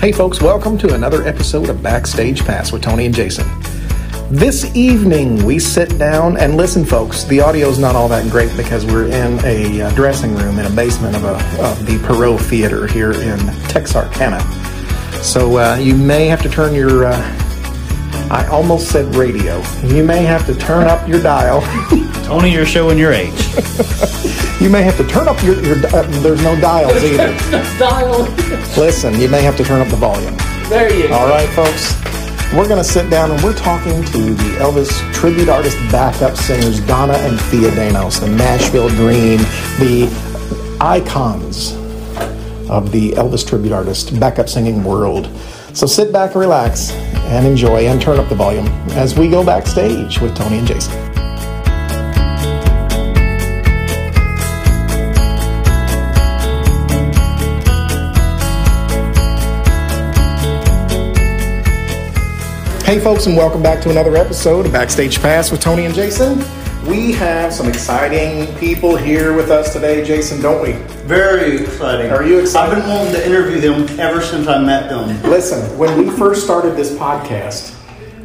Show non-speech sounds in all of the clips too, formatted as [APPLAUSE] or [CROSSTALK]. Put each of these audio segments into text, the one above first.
Hey, folks, welcome to another episode of Backstage Pass with Tony and Jason. This evening, we sit down and listen, folks. The audio's not all that great because we're in a uh, dressing room in a basement of, a, of the Perot Theater here in Texarkana. So uh, you may have to turn your, uh, I almost said radio. You may have to turn up your dial. [LAUGHS] Tony, you're showing your age. You may have to turn up your, your uh, there's no dials either. [LAUGHS] no Dial. Listen, you may have to turn up the volume. There you go. All right, folks. We're going to sit down and we're talking to the Elvis tribute artist backup singers Donna and Thea Danos, the Nashville Dream, the icons of the Elvis tribute artist backup singing world. So sit back, relax, and enjoy and turn up the volume as we go backstage with Tony and Jason. Hey, folks, and welcome back to another episode of Backstage Pass with Tony and Jason. We have some exciting people here with us today, Jason, don't we? Very exciting. Are you excited? I've been wanting to interview them ever since I met them. Listen, when we first started this podcast,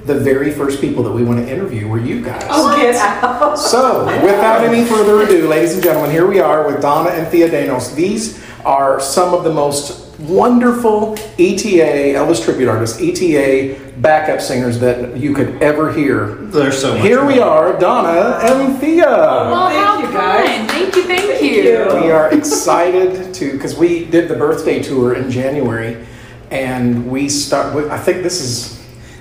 the very first people that we want to interview were you guys. Oh, get out. So, without any further ado, ladies and gentlemen, here we are with Donna and Thea Danos. These are some of the most wonderful ETA, Elvis tribute artists, ETA backup singers that you could ever hear. There's so much. Here we are, Donna and Thea. Well, Thank how you, guys. fun. Thank you, thank, Thank you. you. We are excited to because we did the birthday tour in January, and we start. I think this is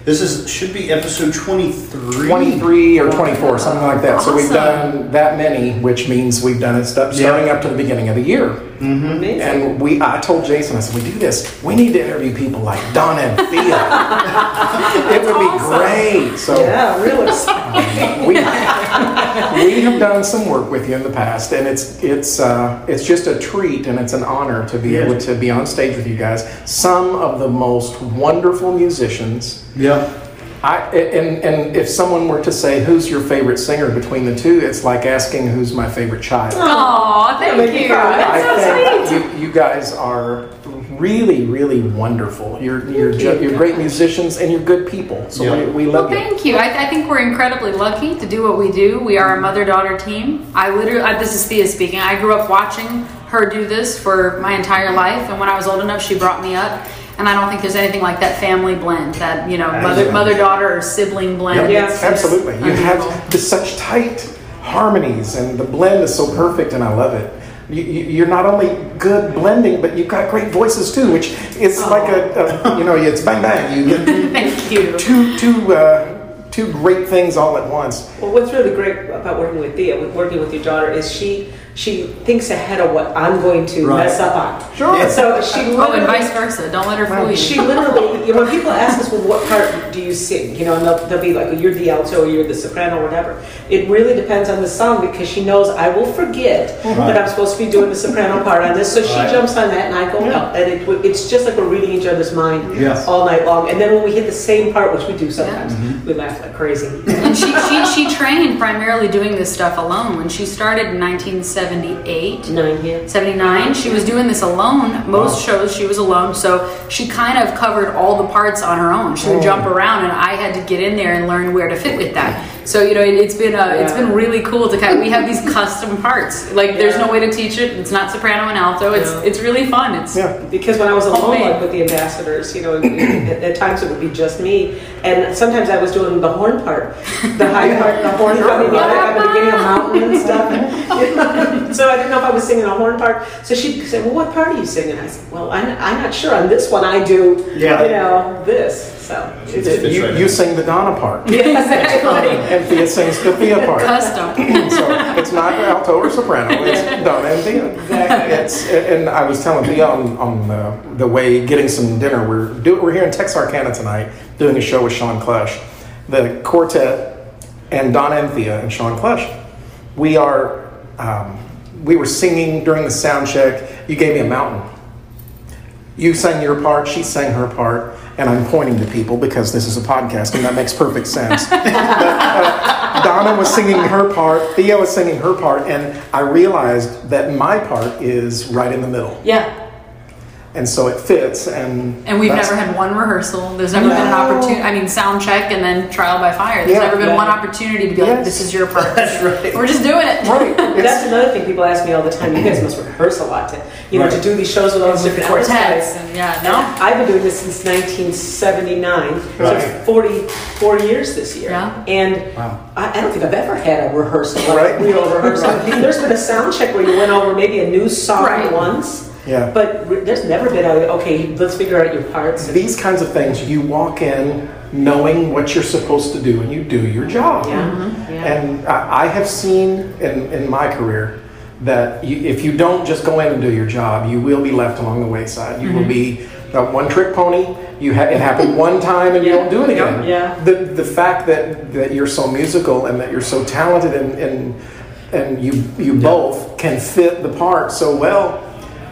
This is should be episode 23. 23 or 24, something like that. So we've Awesome. done that many, which means we've done it st- starting up to the beginning of the year. Amazing. And we, I told Jason, I said, we do this. We need to interview people like Don and Thea. [LAUGHS] it would be awesome. great. So yeah, really. [LAUGHS] we, we have done some work with you in the past, and it's it's uh, it's just a treat and it's an honor to be Yeah. able to be on stage with you guys. Some of the most wonderful musicians. Yeah. I, and, and if someone were to say who's your favorite singer between the two, it's like asking who's my favorite child. Aw, thank made me you. cry. That's so I sweet. think you, you guys are really, really wonderful. You're you're, ju- you're great musicians and you're good people. So Yeah. we, we Well, you. thank you. I, I think we're incredibly lucky to do what we do. We are a mother-daughter team. I literally, I, this is Thea speaking. I grew up watching her do this for my entire life, and when I was old enough, she brought me up. And I don't think there's anything like that family blend, that you know, mother mother-daughter or sibling blend. Yeah, It's- it's Absolutely. You unbelievable. have just such tight harmonies, and the blend is so perfect, and I love it. You, you, you're not only good blending, but you've got great voices too, which is like a, a, you know, it's bang bang. You get [LAUGHS] Thank you. two, two, uh, two great things all at once. Well, what's really great about working with Thea, with working with your daughter, is she she thinks ahead of what I'm going to Right. mess up on. Sure. And so she Oh, and literally- vice versa. Don't let her fool you. She literally, you know, when people ask us, well, what part do you sing? You know, and they'll, they'll be like, oh, you're the alto, or you're the soprano, or whatever. It really depends on the song because she knows I will forget that I'm supposed to be doing the soprano part on this. So she Right. jumps on that, and I go, Yeah. and it, it's just like we're reading each other's mind Yes. all night long. And then when we hit the same part, which we do sometimes, mm-hmm. we laugh like crazy. And she, she, she trained primarily doing this stuff alone. When she started in 1978, Nine hits. 79, she was doing this alone. Most shows she was alone, so she kind of covered all the parts on her own. She would oh. jump around, and I had to get in there and learn where to fit with that. So you know, it, it's been uh, it's Yeah. been really cool to kind. Of, we have these custom parts. Like there's no way to teach it. It's not soprano and alto. It's Yeah. it's really fun. It's Yeah. Because when I was alone, like with the ambassadors, you know, at, at times it would be just me, and sometimes I was doing the horn part, the high part, the horn coming in at the beginning of mountain and stuff. [LAUGHS] so I didn't know if I was singing a horn part. So she'd say, "Well, what part are you singing?" I said, "Well, I'm, I'm not sure. On this one, I do, Yeah. you know, this." So it's It's- You, you sing the Donna part, [LAUGHS] yeah, exactly. and Thea sings the Thea part. custom. [LAUGHS] so it's not alto or soprano. It's [LAUGHS] Donna and Thea. Exactly. It's and I was telling Thea on, on the, the way getting some dinner. We're do, we're here in Texarkana tonight doing a show with Shawn Klush, the quartet, and Donna and Thea and Shawn Klush. We are um, we were singing during the sound check. You gave me a mountain. You sang your part. She sang her part. And I'm pointing to people because this is a podcast, and that makes perfect sense. [LAUGHS] But, uh, Donna was singing her part, Thea was singing her part, and I realized that my part is right in the middle. Yeah. And so it fits. And And we've never had one rehearsal. There's never been an opportunity. I mean, sound check and then trial by fire. There's Yeah, never been yeah. one opportunity to be Yes. like, "This is your part." [LAUGHS] That's right. We're just doing it. right. [LAUGHS] That's another thing people ask me all the time. You guys must rehearse a lot to, you know, to do these shows with all these different Elvis Quartets and yeah, And no. I've been doing this since 1979, so Right. it's 44 years this year. Yeah. And Wow. I, I don't think I've ever had a rehearsal, like Right. a real rehearsal. There's been a sound check where you went over maybe a new song Right. once, Yeah. but there's never been a, okay, let's figure out your parts. These kinds of things, you walk in knowing what you're supposed to do, and you do your job. Yeah, yeah. And I I have seen in, in my career that you, if you don't just go in and do your job, you will be left along the wayside. You Mm-hmm. will be a one trick pony. You ha- it happened [LAUGHS] one time and you don't do it again. Yeah. The the fact that, that you're so musical and that you're so talented and and, and you you both can fit the part so well,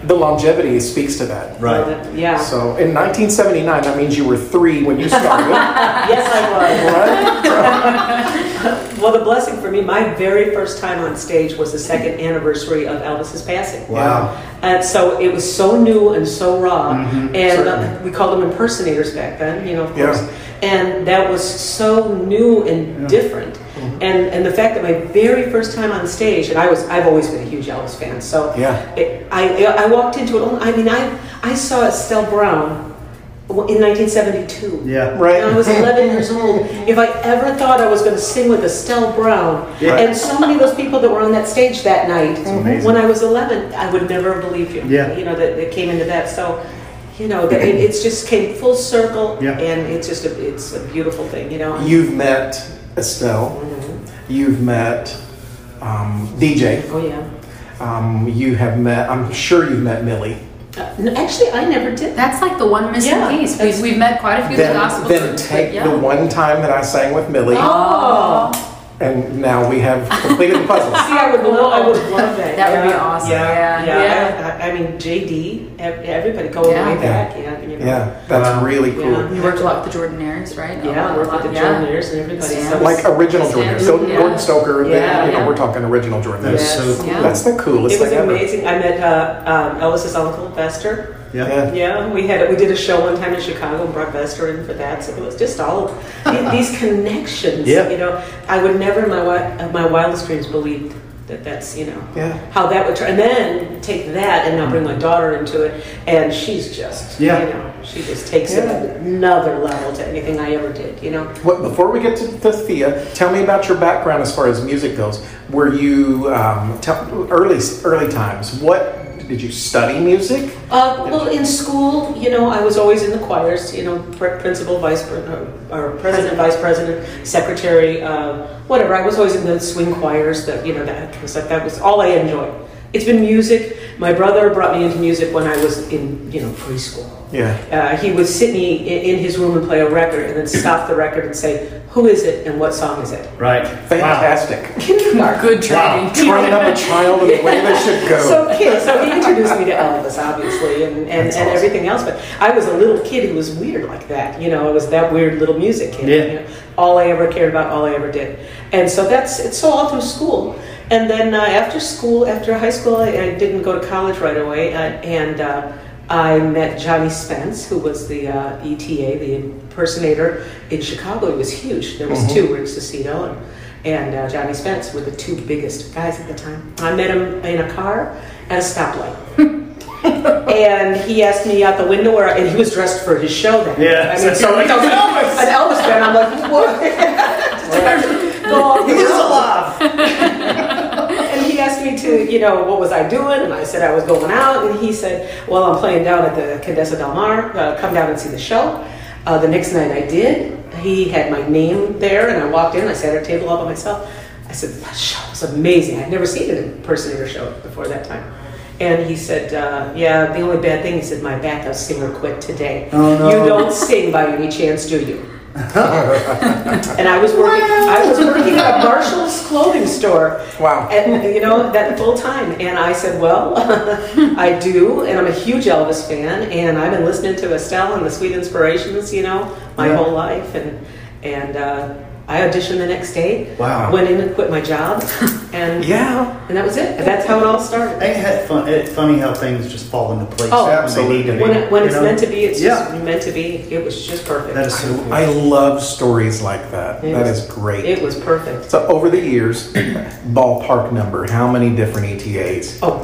the longevity speaks to that. Right. Yeah. So in 1979, that means you were three when you started. [LAUGHS] yes, I was. [LAUGHS] right? [LAUGHS] Well, the blessing for me, my very first time on stage was the second anniversary of Elvis's passing. Wow. And so it was so new and so raw, Mm-hmm. and uh, we called them impersonators back then, you know, of Yeah. course. And that was so new and different. Mm-hmm. And and the fact that my very first time on stage, and I was I've always been a huge Elvis fan, so Yeah. it, I I walked into it. I mean, I I saw Estelle Brown in 1972. Yeah. Right. And I was 11 years [LAUGHS] old. If I ever thought I was going to sing with Estelle Brown, Yeah. and so many of those people that were on that stage that night, amazing. when I was 11, I would never have believed you. Yeah. You know, that, that came into that. So, you know, that it, it's just came full circle, Yeah. and it's just a, it's a beautiful thing, you know. You've met Estelle. Mm-hmm. You've met um, DJ. oh, yeah. Um, you have met, I'm sure you've met Millie. Uh, no, actually, I never did. That's like the one missing Yeah, piece. that's- We've, we've met quite a few of the Then, gospel then groups, take yeah. the one time that I sang with Millie, Oh, and now we have completed the puzzle. [LAUGHS] see, I would love, I would love that. That would be awesome. Yeah, Yeah, yeah. I, I mean, JD, everybody going Yeah. way back. Yeah, you know. Yeah, that's Wow. really cool. Yeah. You worked a lot with the Jordanaires, right? Yeah, I A worked with the yeah. Jordanaires and everybody. Stan. So Like original Stan, Jordan. So yeah. Gordon Stoker, they- Yeah, you know, we're talking original Jordan. That is Yes. so cool. Yeah. That's the coolest It was thing ever. amazing. I met uh, um, Elvis's uncle, Vester. Yeah. Yeah. Yeah, we had we did a show one time in Chicago and brought Vester in for that. So it was just all [LAUGHS] these connections. Yeah. You know, I would never in my wi- my wildest dreams believed that that's you know Yeah. how that would turn. And then take that and now bring my daughter into it, and she's just Yeah. you know she just takes Yeah. it another level to anything I ever did. You know. What, before we get to, to Thea, tell me about your background as far as music goes. Were you um, tell, early early times? What did you study music? Uh, well, in school, you know, I was always in the choirs. You know, principal, vice, uh, or president, vice president, secretary, uh, whatever. I was always in the swing choirs. That you know, that kind of stuff. That was all I enjoyed. It's been music. My brother brought me into music when I was in, you know, preschool. Yeah. Uh, he would sit me in his room and play a record, and then stop the record and say, "Who is it and what song is it?" Right. Fantastic. Kindergarten. Good training. Wow. Train up a [LAUGHS] child in the way they should go. So, kid, so he introduced me to Elvis, obviously, and, and, and awesome. everything else. But I was a little kid who was weird like that. You know, I was that weird little music kid. Yeah. You know, all I ever cared about, all I ever did. And so that's it's so all through school. And then uh, after school, after high school, I, I didn't go to college right away, uh, and uh, I met Johnny Spence, who was the uh, ETA, the impersonator in Chicago. It was huge. There was two, Rick Saucedo and and uh, Johnny Spence were the two biggest guys at the time. I met him in a car at a stoplight. [LAUGHS] and he asked me out the window, where, and he was dressed for his show then. Yeah. I mean, so like, I Elvis. an Elvis fan. I'm like, what? [LAUGHS] [LAUGHS] Go on, He is alive. and he asked me to, you know, what was I doing? And I said I was going out. And he said, well, I'm playing down at the Condesa del Mar. Uh, come down and see the show. Uh, the next night I did. He had my name there, and I walked in. I sat at a table all by myself. I said, that show was amazing. I'd never seen an impersonator show before that time. And he said, uh, yeah, the only bad thing, he said, my backup singer quit today. Oh, no. You don't sing by any chance, do you? [LAUGHS] and I was working. I was working at a Marshall's clothing store. Wow. And you know that full time. And I said, well, [LAUGHS] I do, and I'm a huge Elvis fan, and I've been listening to Estelle and the Sweet Inspirations, you know, my Yeah. whole life, and and uh, I auditioned the next day. Wow. Went in and quit my job, [LAUGHS] and Yeah. and that was it. And that's how it all started. Ain't it fun? It's funny how things just fall into place. Oh, absolutely. need to be, When, it, when you it's know? meant to be, it's Yeah. just meant to be. It was just perfect. That is so cool. I love stories like that. It That was- is great. It was perfect. so over the years, [COUGHS] ballpark number, how many different ETAs? Oh,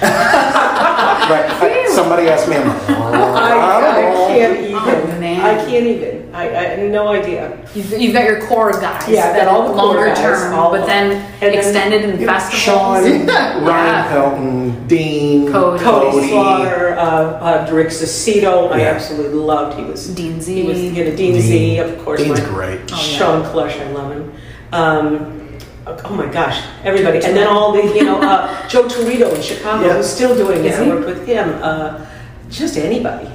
[LAUGHS] Right. I- somebody asked me, I'm like, [LAUGHS] I, I oh. can't even. Oh, man. I can't even. I, I have no idea. You've, you've got your core guys. Yeah, that all the longer guys, term, all but then them. And then- extended in you know, festivals. Shawn, Ryan Yeah. Pelton, Dean, Cody. Cody Slaughter, uh, uh, Rick Saucedo, I absolutely loved. He was Dean Z. He was you know, Dean, Z, of course. Dean's my- great. Oh, yeah. Shawn Klush, I love him. Um, oh my gosh, everybody, and then all the you know uh, [LAUGHS] Joe Tirrito in Chicago, Yeah. who's still doing it. Is I worked with him. Uh, just anybody.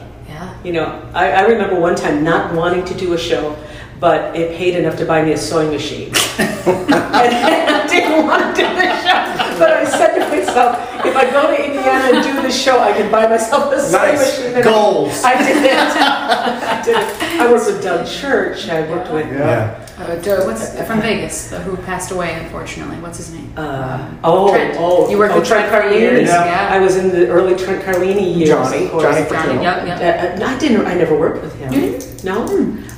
You know, I, I remember one time not wanting to do a show, but it paid enough to buy me a sewing machine. [LAUGHS] and I didn't want to do the show, but I said to myself, if I go to Indiana and do the show, I can buy myself a sewing Nice. machine. And Goals. I did it. [LAUGHS] I did it. I worked with Doug Church. I worked with. Yeah. Uh, Joe- what's from Vegas? uh, Who passed away unfortunately? What's his name? Uh, oh, Trent. oh, You worked oh, with Trent for Carlini. years, Yeah. yeah. I was in the early Trent Carlini years. Johnny, of course. Johnny Johnny, Paterno. yep, yep. Uh, uh, I didn't. I never worked with him. You No.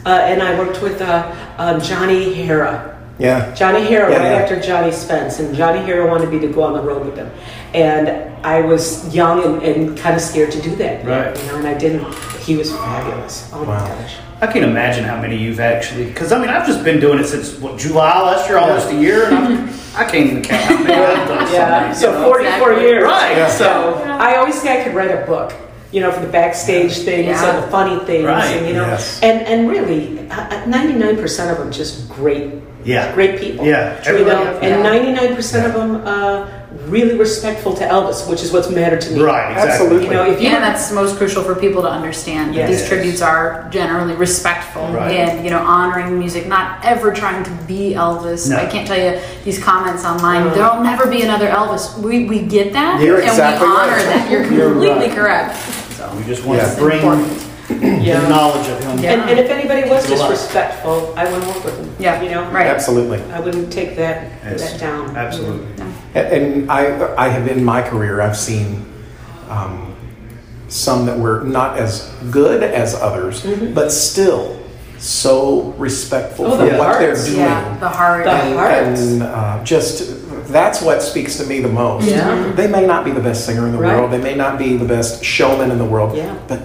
Uh, and I worked with uh, um, Johnny Hera. Yeah. Johnny Hera, Yeah, right yeah. after Johnny Spence, and Johnny Hera wanted me to go on the road with him, and I was young and, and kind of scared to do that. Right. You know, and I didn't. He was fabulous. Oh Wow. my gosh. I can't imagine how many you've actually. Because I mean, I've just been doing it since what July last year, almost a year, and I'm, [LAUGHS] I can't even count how many I've done. Yeah. so So you know? 44 Exactly. years. Right. Yeah. So I always say I could write a book, you know, for the backstage things Yeah. and the funny things, Right. and you know, Yes. and and really, ninety nine percent of them just great, Yeah. great people. Yeah. you know, Everybody- and Yeah. ninety nine percent of them uh, really respectful to Elvis, which is what's mattered to me. Right. Exactly. Absolutely. You know, if you Yeah, that's most crucial for people to understand. that Yes. These tributes are generally respectful Right. and you know honoring music, not ever trying to be Elvis. No. I can't tell you these comments online. No. There'll never be another Elvis. We we get that, You're and exactly we honor right. that. You're You're completely right. correct. So We just want Yeah. to bring Important. Yeah. the knowledge of him. Yeah. And, and if anybody was disrespectful, I wouldn't work with them. Yeah, You know, right. Absolutely. I wouldn't take that Yes. that down. Absolutely. And- And I, I have in my career, I've seen um, some that were not as good as others, but still so respectful Oh, for the what they're doing. Yeah, the heart. The and, hearts. and, uh, just that's what speaks to me the most. Yeah. They may not be the best singer in the Right. world. They may not be the best showman in the world. Yeah. But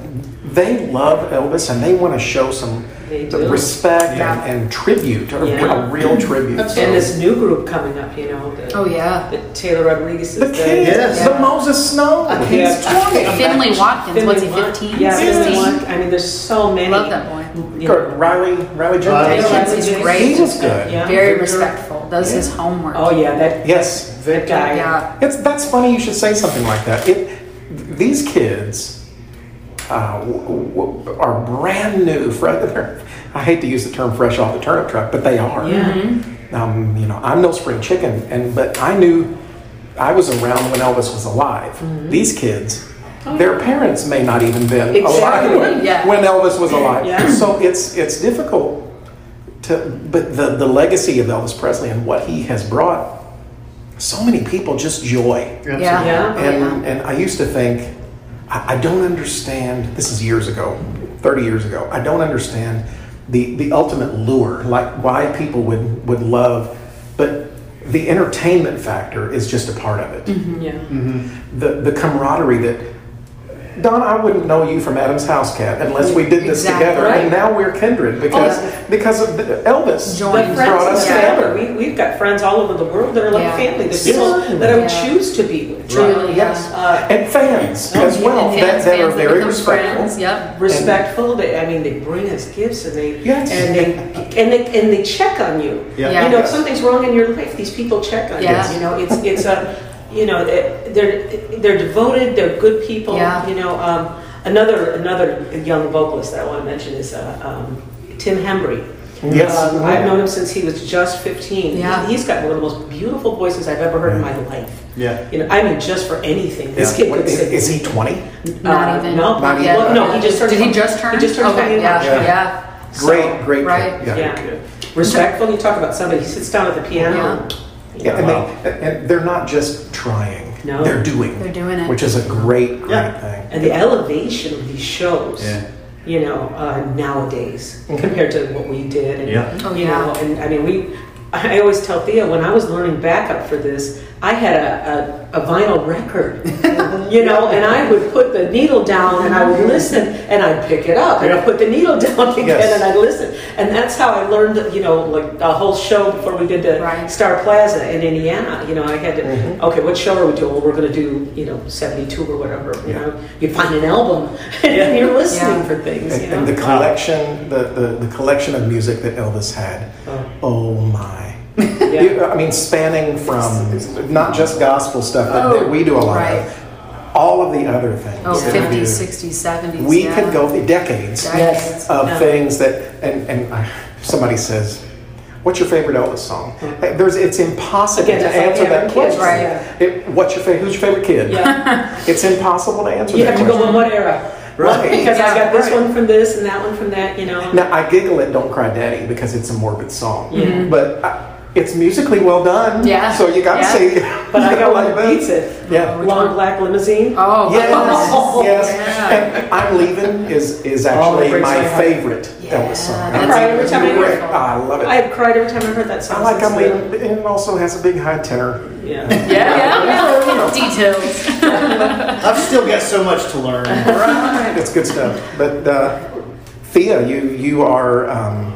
they love Elvis and they want to show some They do. respect Yeah. and, and tribute, a, Yeah. a real tribute. And this new group coming up, you know, the, Oh yeah. the Taylor Rodriguez. The kid, Yes. the Moses Snow. He's Yeah. 20. Finley Watkins. What's he? Finley Watt- 15? Yeah, Finley 16? Watt- I mean, there's so many. Love that boy. you know. Riley, Riley Jones. Riley That Jones. kid's He great. He was good. Yeah. Very Victor. respectful. Does his homework. Oh yeah, that Yes. that guy. Yeah. It's, that's funny you should say something like that. It, these kids uh, w- w- are brand new. [LAUGHS] fre- they're- I hate to use the term fresh off the turnip truck, but they are. Yeah. Um, you know, I'm no spring chicken, and but I knew I was around when Elvis was alive. These kids, their parents may not even been Exactly. alive when, Yeah. [LAUGHS] when Elvis was alive. Yeah. So it's it's difficult to, but the the legacy of Elvis Presley and what he has brought so many people just joy. Yeah. Yeah. And and I used to think, I, I don't understand. This is years ago, thirty years ago. I don't understand the the ultimate lure, like why people would would love, but the entertainment factor is just a part of it. Mm-hmm, yeah. Mm-hmm. The the camaraderie that. Don, I wouldn't know you from Adam's House Cat unless we did this Exactly. together, Right. and now we're kindred because Oh. because of Elvis Joined. Brought us that we have, together. we, we've got friends all over the world that are like Yeah. family. There's Yes. people that I would Yeah. choose to be with. Truly, Yes, Uh, and fans as well and that, Fans, are very become respectful. friends. Yep. respectful. They, I mean, they bring us gifts and they Yes. and they and they and they check on you. Yeah. Yeah. You know, if something's wrong in your life, these people check on Yeah. you. You know, it's it's a you know they're they're devoted. They're good people. Yeah. You know, um, another another young vocalist that I want to mention is uh, um, Tim Hembry. Yes. Um, I've known him since he was just 15. Yeah. He's got one of the most beautiful voices I've ever heard in my life. Yeah. You know, I mean, just for anything, this Yeah. kid What- could is, is he 20? Not Uh, even. No, Not yet. Well, no, he just turned. Did he 20. just turn? He just turned okay. 20 in Yeah. Yeah. Great, great. Right. kid. Yeah. respectful. You talk about somebody who sits down at the piano. Yeah, and, they, and they're not just trying; No. they're doing, They're doing it. which is a great, great Yeah. thing. And the elevation of these shows, Yeah. you know, uh, nowadays compared to what we did. And, Yeah. Oh, you yeah. know, and I mean, we. I always tell Thea when I was learning backup for this, I had a, a, a vinyl record, you know, and I would put the needle down and I would listen and I'd pick it up and I'd put the needle [LAUGHS] down again Yes. and I'd listen. And that's how I learned, you know, like a whole show before we did the Right. Star Plaza in Indiana. You know, I had to, Mm-hmm. okay, what show are we doing? Well, we're going to do, you know, 72 or whatever. You know, you find an album [LAUGHS] and you're listening Yeah. for things, And, you know. and the collection, the, the, the collection of music that Elvis had, oh my. Yeah. You- I mean, spanning from not just gospel stuff that, that we do a lot right. of, all of the other things. Oh, that we 50s, do. 60s, 70s. We yeah. could go decades Yes. of Yeah. things that, and, and somebody says, What's your favorite Elvis song? There's, it's impossible Again, to answer having that kids, question. right. It, what's your favorite? Who's your favorite kid? Yeah. [LAUGHS] It's impossible to answer that. question. You have to go question. in what era? Right. [LAUGHS] Because I got this Right. one from this and that one from that, you know. Now I giggle at "Don't Cry Daddy" because it's a morbid song, Yeah. but uh, it's musically well done. Yeah. So you got to Yeah. say. But I got [LAUGHS] one like that beats it. Yeah. Long black limousine. Oh, Yes, Oh, yes. [LAUGHS] yeah. And I'm leaving is is Oh, actually breaks my my favorite Yeah, Elvis song. I'm I cry every time I hear great. it. Ah, I love it. I have cried every time I heard that song. I like since how then. we, it also has a big high tenor. Yeah. Yeah, yeah, yeah. [LAUGHS] Details. I've still got so much to learn. Right, it's good stuff. But uh, Thea, you you are um,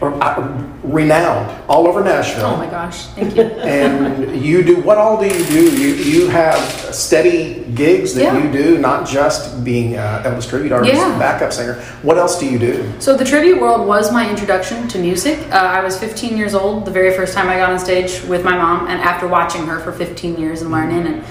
or, uh, renowned all over Nashville. Oh my gosh, thank you. [LAUGHS] and you do what all do you do? You you have steady gigs that Yeah. you do, not just being uh, Elvis tribute artist, Yeah. backup singer. What else do you do? So the tribute world was my introduction to music. Uh, I was 15 years old the very first time I got on stage with my mom, and after watching her for 15 years and learning, and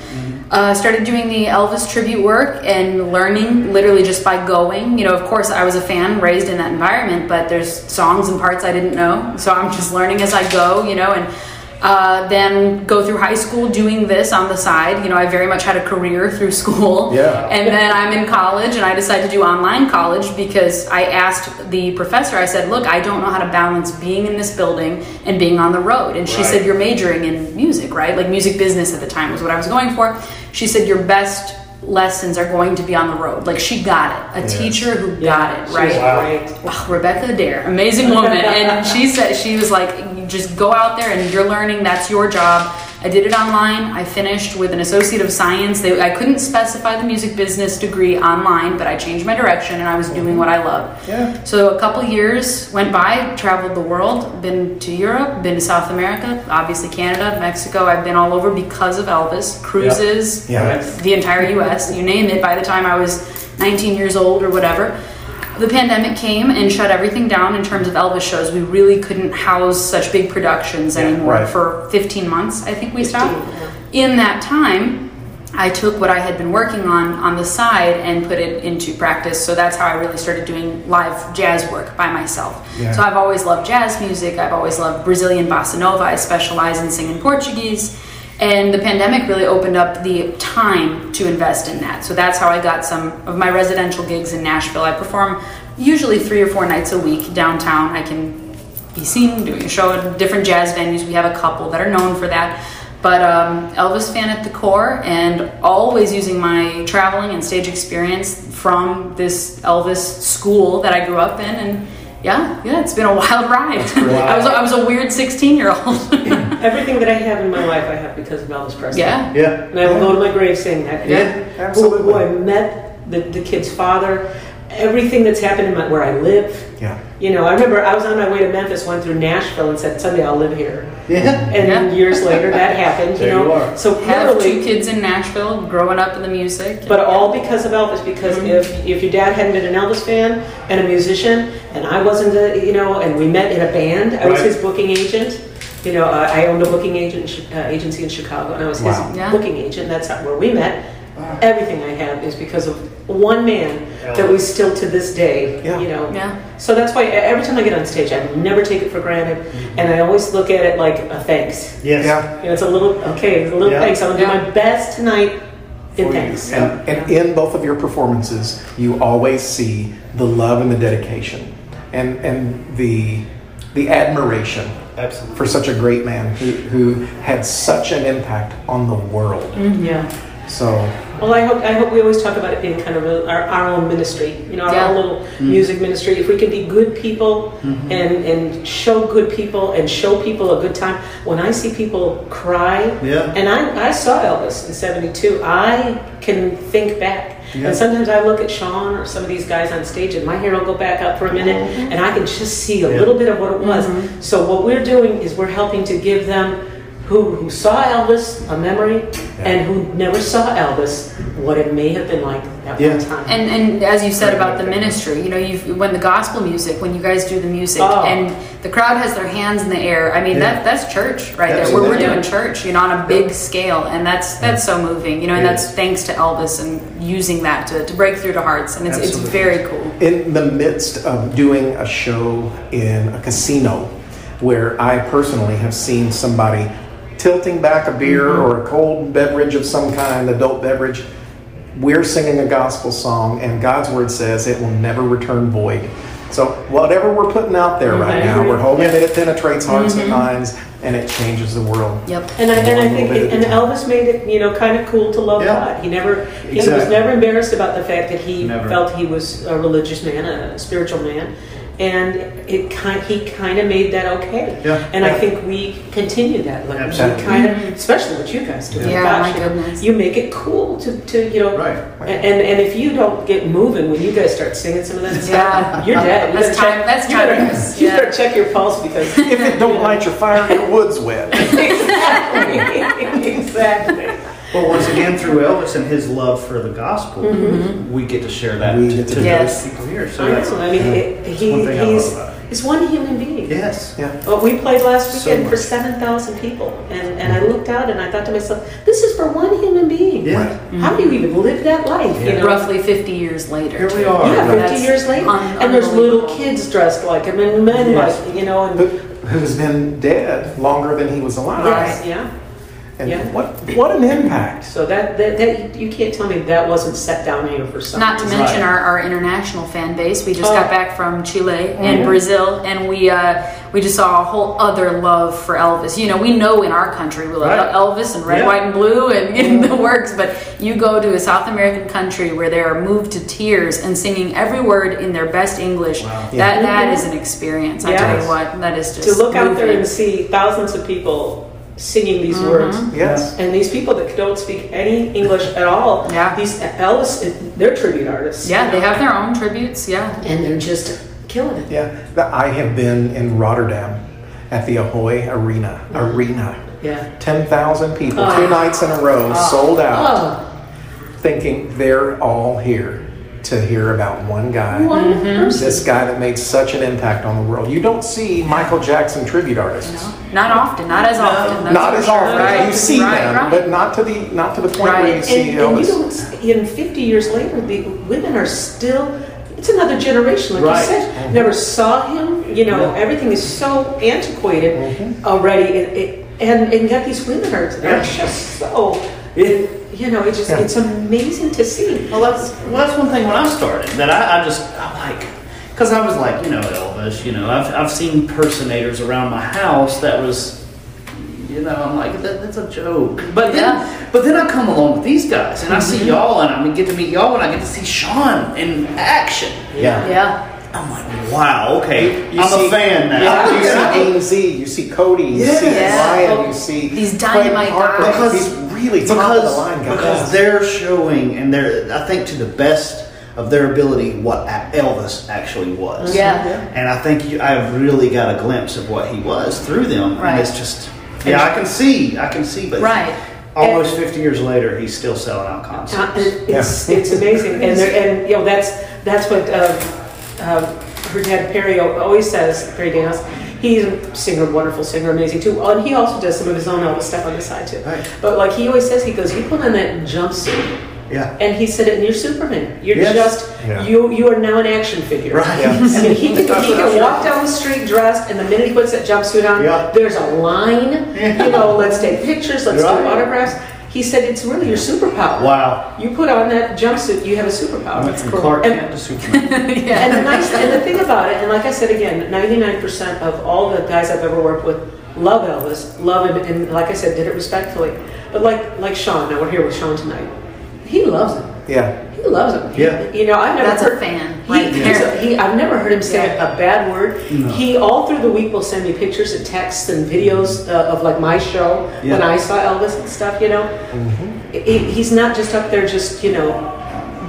uh, started doing the Elvis tribute work and learning literally just by going. You know, of course, I was a fan, raised in that environment, but there's songs and parts I didn't know, so I'm just learning as I go. You know, and uh, then go through high school doing this on the side. You know, I very much had a career [LAUGHS] through school. Yeah. And then I'm in college and I decided to do online college because I asked the professor, I said, Look, I don't know how to balance being in this building and being on the road. And she Right. said, You're majoring in music, right? Like music business at the time was what I was going for. She said, Your best lessons are going to be on the road. Like she got it. A Yes. teacher who Yeah, got it, she right? was Wow. great. Wow, Rebecca Dare, amazing woman. and she said, she was like, just go out there and you're learning, that's your job. I did it online. I finished with an Associate of Science. They, I couldn't specify the music business degree online, but I changed my direction and I was doing what I loved. Yeah. So a couple years went by, traveled the world, been to Europe, been to South America, obviously Canada, Mexico. I've been all over because of Elvis. Cruises, Yeah. the entire US, you name it, by the time I was 19 years old or whatever. The pandemic came and shut everything down in terms of Elvis shows. We really couldn't house such big productions anymore right. for 15 months, I think we 15, stopped. In that time, I took what I had been working on on the side and put it into practice. So that's how I really started doing live jazz work by myself. Yeah. So I've always loved jazz music. I've always loved Brazilian bossa nova. I specialize in singing Portuguese. And the pandemic really opened up the time to invest in that. So that's how I got some of my residential gigs in Nashville. I perform usually three or four nights a week downtown. I can be seen doing a show at different jazz venues. We have a couple that are known for that. But um, Elvis fan at the core, and always using my traveling and stage experience from this Elvis school that I grew up in. And yeah, yeah, it's been a [LAUGHS] wild ride. I was I was a weird sixteen year old. [LAUGHS] Everything that I have in my life, I have because of Elvis Presley. yeah, Yeah. And I will go to my grave saying that. Yeah, And absolutely. Who, who I met, the, the kid's father, everything that's happened in my, where I live. Yeah. You know, I remember I was on my way to Memphis, went through Nashville, and said, "Someday I'll live here." Yeah. And Yeah. years later, that [LAUGHS] happened. You There know, you are. so have two kids in Nashville, growing up in the music. but all because of Elvis. Because if if your dad hadn't been an Elvis fan and a musician, and I wasn't, a, you know, and we met in a band, I was Right. his booking agent. You know, uh, I owned a booking agent in uh, agency in Chicago, and I was Wow. his Yeah. booking agent. That's where we met. Everything I have is because of one man that we still to this day, Yeah. you know. Yeah. So that's why every time I get on stage, I never take it for granted, mm-hmm. and I always look at it like a thanks. Yes. Yeah. You know, it's a little okay, it's a little Yeah. thanks. I'm gonna Yeah. do my best tonight in thanks. Yeah. And, and in both of your performances, you always see the love and the dedication, and and the the admiration Absolutely. for such a great man who, who had such an impact on the world. Mm-hmm. Yeah. So Well, I hope I hope we always talk about it being kind of a, our, our own ministry, you know, our Yeah. own little mm. music ministry. If we can be good people mm-hmm. and and show good people and show people a good time. When I see people cry, Yeah. and I, I saw Elvis in '72, I can think back. Yeah. And sometimes I look at Shawn or some of these guys on stage, and my hair will go back up for a minute, mm-hmm. and I can just see a Yeah. little bit of what it was. Mm-hmm. So what we're doing is we're helping to give them who, who saw Elvis a memory and who never saw Elvis what it may have been like at Yeah. one time. And and as you said about the ministry, you know, you when the gospel music, when you guys do the music, Oh. and the crowd has their hands in the air. I mean, Yeah. that that's church right there. Where we're Absolutely. doing church, you know, on a big scale, and that's that's so moving. You know, and It that's thanks to Elvis and using that to, to break through to hearts, and it's it's very cool. in the midst of doing a show in a casino where I personally have seen somebody tilting back a beer mm-hmm. or a cold beverage of some kind, adult beverage, we're singing a gospel song, and God's word says it will never return void. So, whatever we're putting out there mm-hmm. right I now, we're hoping that it penetrates hearts and mm-hmm. minds and it changes the world. Yep. And I, and I think, little bit and time. Elvis made it, you know, kind of cool to love Yeah. God. He never, he was never embarrassed about the fact that he Never. felt he was a religious man, a spiritual man, and it kind, he kind of made that okay. Yeah. And I think we continue that, like Absolutely. we kind of, especially what you guys do. Yeah, Gosh, my you goodness. You make it cool to, to you know, Right. And, and and if you don't get moving when you guys start singing some of that stuff, Yeah. you're dead. You That's better time- that's you better- timeless. [LAUGHS] You Yeah. better check your pulse because If it don't light your fire, your wood's wet. [LAUGHS] exactly, exactly. Well, once again, through Elvis and his love for the gospel, mm-hmm. we get to share that We to, get to to Yes. those people here. So I that's know. I mean, it, he, one thing I he's love about it. he's one human being. yes. Yeah. Well, we played last So weekend for seven thousand people, and, and I looked out and I thought to myself, this is for one human being. Yeah. Mm-hmm. How do you even live that life? You know? Roughly 50 years later. Here we are. Yeah, Right. fifty That's years later, un- and there's little kids dressed like him and men Yes. like you know, and Who, who's been dead longer than he was alive. yes, yeah. And Yeah. what, what an impact. So that, that that you can't tell me that wasn't set down here for something. Not to mention Right. our, our international fan base. We just Oh. got back from Chile and mm-hmm. Brazil, and we uh, we just saw a whole other love for Elvis. You know, we know in our country we love Right. Elvis and red, Yeah. white, and blue, and in the mm-hmm. works. But you go to a South American country where they are moved to tears and singing every word in their best English. Wow. That that mm-hmm. is an experience. I tell Yes. you what, that is just to look out there moving. and see thousands of people singing these Mm-hmm. words. Yes. And these people that don't speak any English at all, Yeah. these Elvis, they're tribute artists. Yeah, they have their own tributes. Yeah. and they're just killing it. Yeah, I have been in Rotterdam at the Ahoy Arena. Arena. Yeah. 10,000 people, Oh. two nights in a row, sold out, Oh, thinking they're all here to hear about one guy. one Mm-hmm. This guy that made such an impact on the world. You don't see Michael Jackson tribute artists. No. Not often, not as often. that's Not as sure. often. Right, You see right, them, right. but not to the not to the point where you And, see and you Elvis. don't, in 50 years later, the women are still, it's another generation, like you said. Never saw him, you know, Yeah. everything is so antiquated already. It, it, and, and yet these women are, are just so, It, you know, it just, Yeah. it's amazing to see. Well, that's well, that's one thing when I started that I, I just I'm like, because I was like, you know, Elvis, you know, I've I've seen impersonators around my house that was, you know, I'm like that, that's a joke. But then, Yeah. but then I come along with these guys and I see mm-hmm. y'all and I mean, get to meet y'all and I get to see Shawn in action. yeah. Yeah. I'm like, wow, okay, You I'm see- a fan now. Yeah, you You know? see AMZ, you see Cody, you see Yes. Ryan, you oh, see These Clayton dynamite Harper, guys. Because- these really top of the because, line guys. because they're showing and they're I think to the best of their ability what Elvis actually was. Yeah. And I think you, I've really got a glimpse of what he was through them, Right. and it's just yeah, I can see, I can see, but Right. almost 50 years later, he's still selling out Uh, concerts. it- It's, it's amazing, and there, and you know that's that's what uh, uh, her dad Perry always says. Perry Danos, he's a singer, wonderful singer, amazing too. Oh, and he also does some of his own Elvis stuff on the side too. Right. But like he always says, he goes, "You put on that jumpsuit." Yeah, And he said, it, "And you're Superman. You're Yes. just Yeah. you. You are now an action figure." right. Yeah. I mean, he can, he can walk down the street dressed, and the minute he puts that jumpsuit on, Yeah. there's a line. [LAUGHS] You know, let's take pictures, let's Right. do autographs. He said it's really your superpower. Wow. You put on that jumpsuit, you have a superpower. Went from Clark And- Kent to Superman. [LAUGHS] And the nice, and the thing about it, and like I said again, ninety-nine percent of all the guys I've ever worked with love Elvis, love him, and like I said, did it respectfully. But like like Shawn, now we're here with Shawn tonight. He loves him. Yeah. He loves him. He- Yeah. you know, I've never That's a fan He, right there. he, I've never heard him say Yeah. a bad word. No. He all through the week will send me pictures and texts and videos uh, of like my show when I saw Elvis and stuff. You know, He- he's not just up there just you know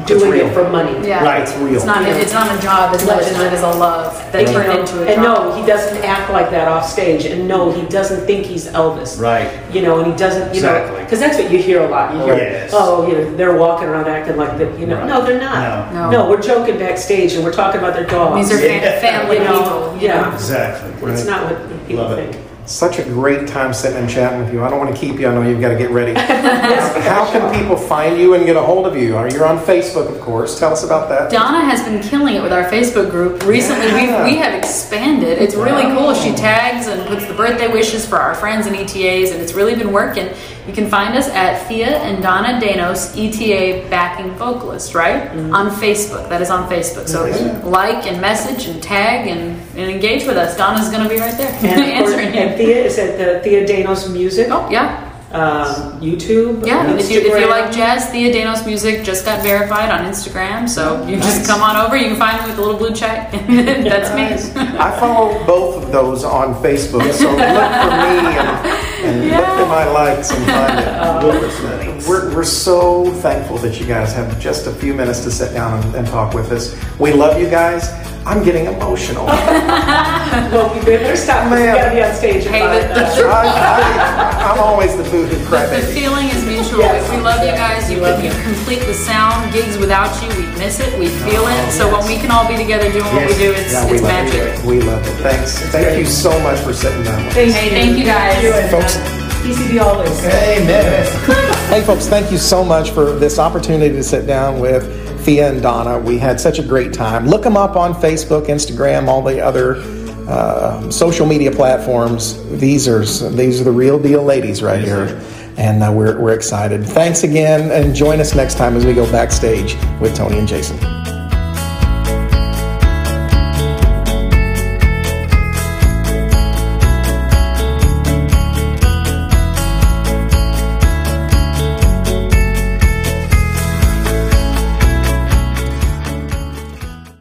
doing real. it for money. Yeah. Right. It's real. It's not. A, it's not a job as much as it is a love that And, turned into a job. and no, he doesn't act like that off stage. And no, he doesn't think he's Elvis. Right. You know, and he doesn't, you know, Exactly. because that's what you hear a lot. You hear, Yes. oh, you know, they're walking around acting like that. You know, Right. no, they're not. No. No, we're joking backstage and we're talking about their dogs. These are Yeah. family You know, people. you yeah. know. Exactly. It's not what people Love it. Such a great time sitting and chatting with you. I don't want to keep you. I know you've got to get ready. [LAUGHS] How can people find you and get a hold of you? You're you on Facebook, of course? Tell us about that. Donna has been killing it with our Facebook group. Recently, Yeah. we have expanded. It's really cool. She tags and puts the birthday wishes for our friends and ETAs, and it's really been working. You can find us at Thea and Donna Danos, ETA backing vocalist, right? Mm-hmm. On Facebook. That is on Facebook. So like and message and tag and, and engage with us. Donna's going to be right there And, [LAUGHS] answering and. Thea is at the Thea Danos Music, Oh, yeah. Um, YouTube, Yeah, and if you, if you like jazz, Thea Danos Music just got verified on Instagram, so you just come on over. You can find me with a little blue check. [LAUGHS] That's me. I follow both of those on Facebook, so look for me and, and look for my likes and find [LAUGHS] oh. it. We're, we're so thankful that you guys have just a few minutes to sit down and, and talk with us. We love you guys. I'm getting emotional. [LAUGHS] Well, you better stop. Man. You gotta be on stage. Hey, about the- it. the- I, am always the boo-hoo The crybaby. Feeling is mutual. Yes. We love you guys. You, love you you. complete the sound. Gigs without you, we miss it. We feel it. So when we can all be together doing what we do, it's, Yeah, we it's magic. it. We love it. Thanks. Thank you so much for sitting down with us. Thank Hey, thank you guys. and, Folks. uh, TCB always. Amen. [LAUGHS] Hey, folks, thank you so much for this opportunity to sit down with Thea and Donna. We had such a great time. Look them up on Facebook, Instagram, all the other uh, social media platforms. These are these are the real deal ladies right here, and uh, we're, we're excited. Thanks again, and join us next time as we go backstage with Tony and Jason.